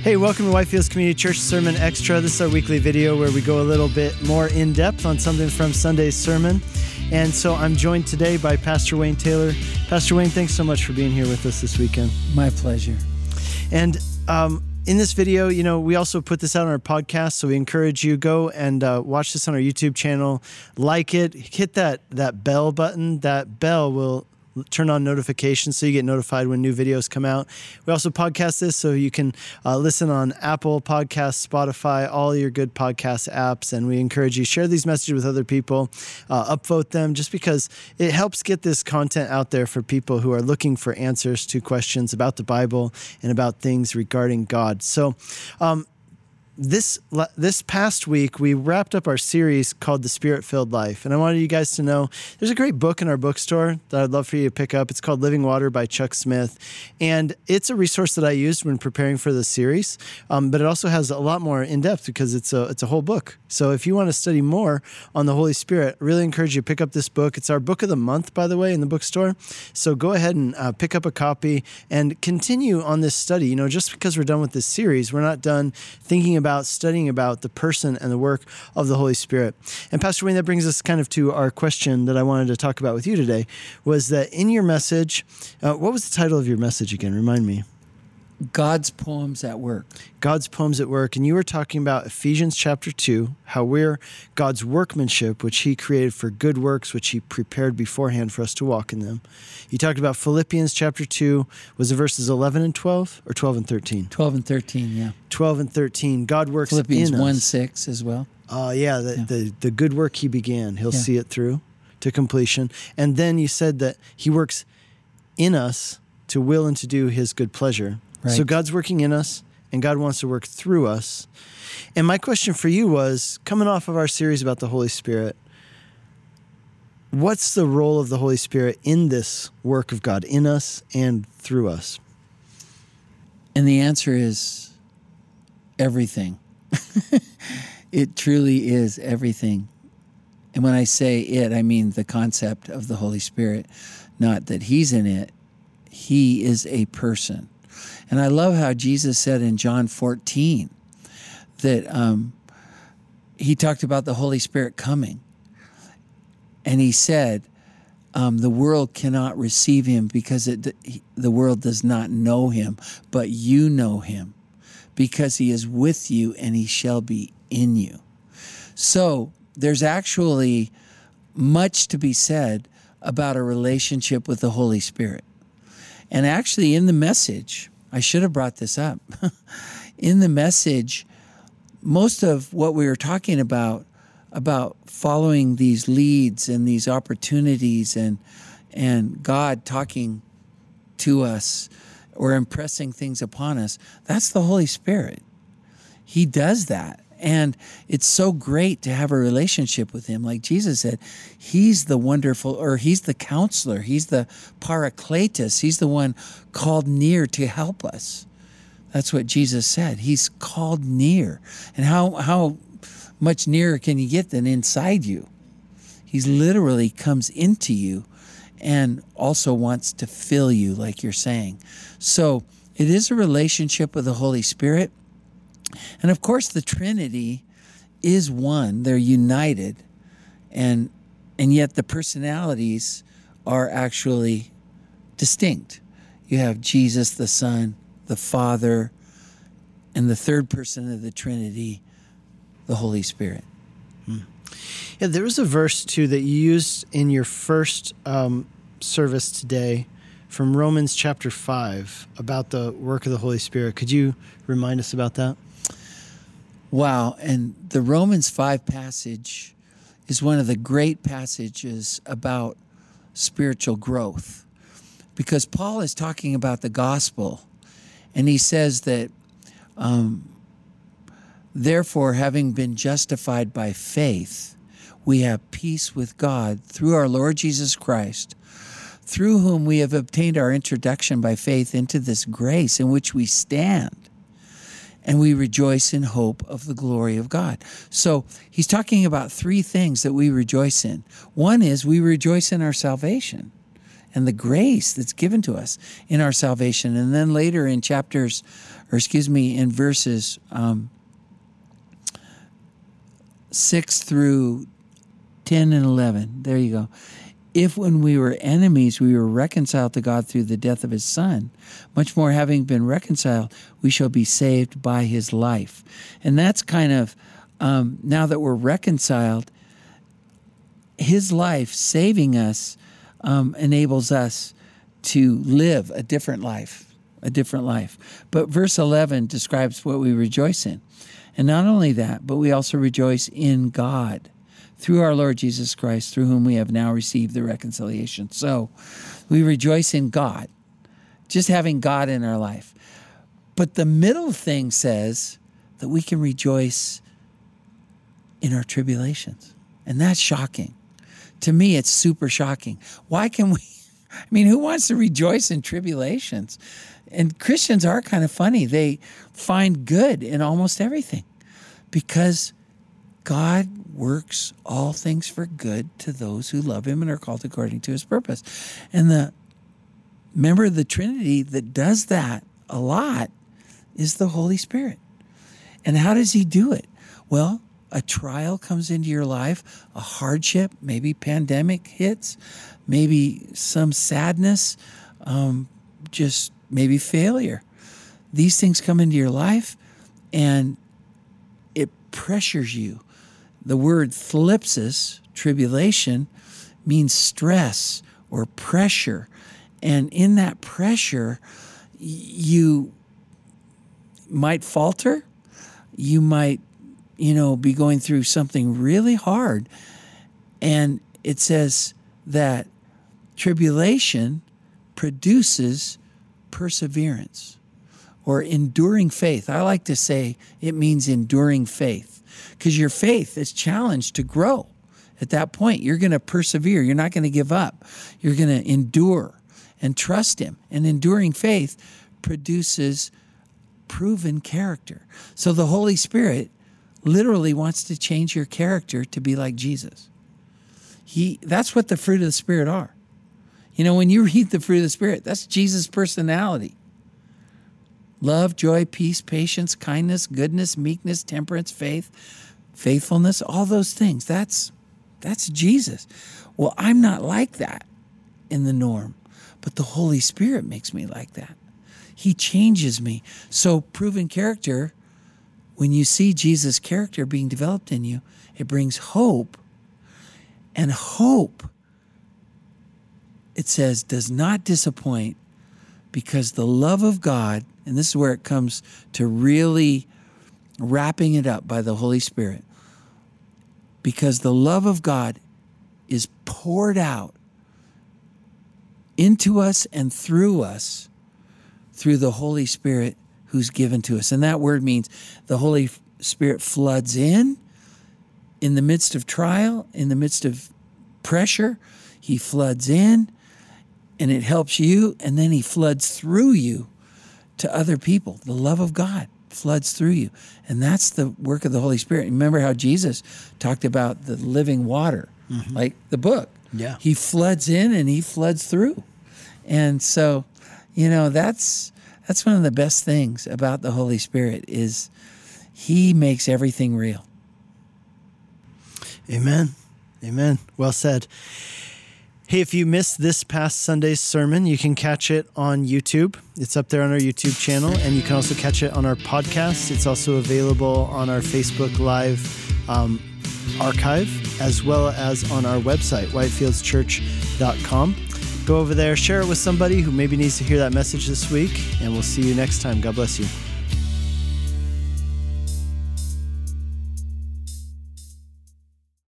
Hey, welcome to Whitefields Community Church Sermon Extra. This is our weekly video where we go a little bit more in depth on something from Sunday's sermon. And so I'm joined today by Pastor Wayne Taylor. Pastor Wayne, thanks so much for being here with us this weekend. My pleasure. And um, in this video, you know, we also put this out on our podcast, so we encourage you go and uh, watch this on our YouTube channel, like it, hit that that bell button. That bell will turn on notifications so you get notified when new videos come out. We also podcast this so you can uh, listen on Apple Podcasts, Spotify, all your good podcast apps. And we encourage you share these messages with other people, uh, upvote them, just because it helps get this content out there for people who are looking for answers to questions about the Bible and about things regarding God. So. Um, this this past week we wrapped up our series called the spirit filled life and i wanted you guys to know there's a great book in our bookstore that i'd love for you to pick up. It's called living water by chuck smith and it's a resource that i used when preparing for the series um, but it also has a lot more in depth because it's a it's a whole book. So if you want to study more on the holy spirit I really encourage you to pick up this book. It's our book of the month by the way in the bookstore. So go ahead and uh, pick up a copy and continue on this study. You know just because we're done with this series we're not done thinking about about studying about the person and the work of the Holy Spirit. And Pastor Wayne, that brings us kind of to our question that I wanted to talk about with you today was that in your message, uh, what was the title of your message again? Remind me. God's poems at work. God's poems at work. And you were talking about Ephesians chapter 2, how we're God's workmanship, which He created for good works, which He prepared beforehand for us to walk in them. You talked about Philippians chapter 2, was it verses 11 and 12 or 12 and 13? 12 and 13, yeah. 12 and 13. God works Philippians in 1 us. 6 as well. Oh, uh, yeah, the, yeah. The, the good work He began, He'll yeah. see it through to completion. And then you said that He works in us to will and to do His good pleasure. Right. So God's working in us and God wants to work through us. And my question for you was coming off of our series about the Holy Spirit, what's the role of the Holy Spirit in this work of God in us and through us? And the answer is everything. it truly is everything. And when I say it, I mean the concept of the Holy Spirit, not that He's in it. He is a person. And I love how Jesus said in John 14 that um, he talked about the Holy Spirit coming. And he said, um, the world cannot receive him because it, the world does not know him, but you know him because he is with you and he shall be in you. So there's actually much to be said about a relationship with the Holy Spirit. And actually, in the message, I should have brought this up. In the message, most of what we were talking about about following these leads and these opportunities and and God talking to us or impressing things upon us, that's the Holy Spirit. He does that. And it's so great to have a relationship with him. Like Jesus said, he's the wonderful, or he's the counselor, he's the paracletus, he's the one called near to help us. That's what Jesus said. He's called near. And how, how much nearer can you get than inside you? He literally comes into you and also wants to fill you, like you're saying. So it is a relationship with the Holy Spirit. And of course, the Trinity is one, they're united, and, and yet the personalities are actually distinct. You have Jesus, the Son, the Father, and the third person of the Trinity, the Holy Spirit. Hmm. Yeah, there was a verse too that you used in your first um, service today from Romans chapter 5 about the work of the Holy Spirit. Could you remind us about that? Wow. And the Romans 5 passage is one of the great passages about spiritual growth because Paul is talking about the gospel and he says that, um, therefore, having been justified by faith, we have peace with God through our Lord Jesus Christ, through whom we have obtained our introduction by faith into this grace in which we stand and we rejoice in hope of the glory of God. So he's talking about three things that we rejoice in. One is we rejoice in our salvation. and the grace that's given to us in our salvation. And then later in chapters, or excuse me, in verses um, 6 through 10 and 11, there you go. If when we were enemies, we were reconciled to God through the death of his Son, much more having been reconciled, we shall be saved by his life. And that's kind of, um, now that we're reconciled, his life saving us um, enables us to live a different life, a different life. But verse 11 describes what we rejoice in. And not only that, but we also rejoice in God through our Lord Jesus Christ, through whom we have now received the reconciliation. So we rejoice in God, just having God in our life. But the middle thing says that we can rejoice in our tribulations. And that's shocking. To me, it's super shocking. Why can we? I mean, who wants to rejoice in tribulations? And Christians are kind of funny. They find good in almost everything because God works all things for good to those who love him and are called according to his purpose. And the member of the Trinity that does that a lot is the Holy Spirit. And how does he do it? Well, a trial comes into your life, a hardship, maybe pandemic hits, maybe some sadness, um, just maybe failure. These things come into your life and it pressures you. The word thlipsis, tribulation, means stress or pressure. And in that pressure, you might falter, you might you know, be going through something really hard. And it says that tribulation produces perseverance or enduring faith. I like to say it means enduring faith because your faith is challenged to grow. At that point, you're going to persevere. You're not going to give up. You're going to endure and trust Him. And enduring faith produces proven character. So the Holy Spirit literally wants to change your character to be like Jesus. He that's what the fruit of the spirit are. You know, when you read the fruit of the spirit, that's Jesus' personality. Love, joy, peace, patience, kindness, goodness, meekness, temperance, faith, faithfulness, all those things. That's that's Jesus. Well, I'm not like that in the norm, but the Holy Spirit makes me like that. He changes me. So proven character when you see Jesus' character being developed in you, it brings hope. And hope, it says, does not disappoint because the love of God, and this is where it comes to really wrapping it up by the Holy Spirit, because the love of God is poured out into us and through us through the Holy Spirit who's given to us. And that word means the Holy Spirit floods in in the midst of trial, in the midst of pressure. He floods in and it helps you, and then He floods through you to other people. The love of God floods through you. And that's the work of the Holy Spirit. Remember how Jesus talked about the living water, mm-hmm. like the book. Yeah. He floods in and he floods through. And so, you know, that's that's one of the best things about the Holy Spirit is he makes everything real. Amen. Amen. Well said. Hey, if you missed this past Sunday's sermon, you can catch it on YouTube. It's up there on our YouTube channel, and you can also catch it on our podcast. It's also available on our Facebook Live um, archive, as well as on our website, whitefieldschurch.com go over there, share it with somebody who maybe needs to hear that message this week, and we'll see you next time. God bless you.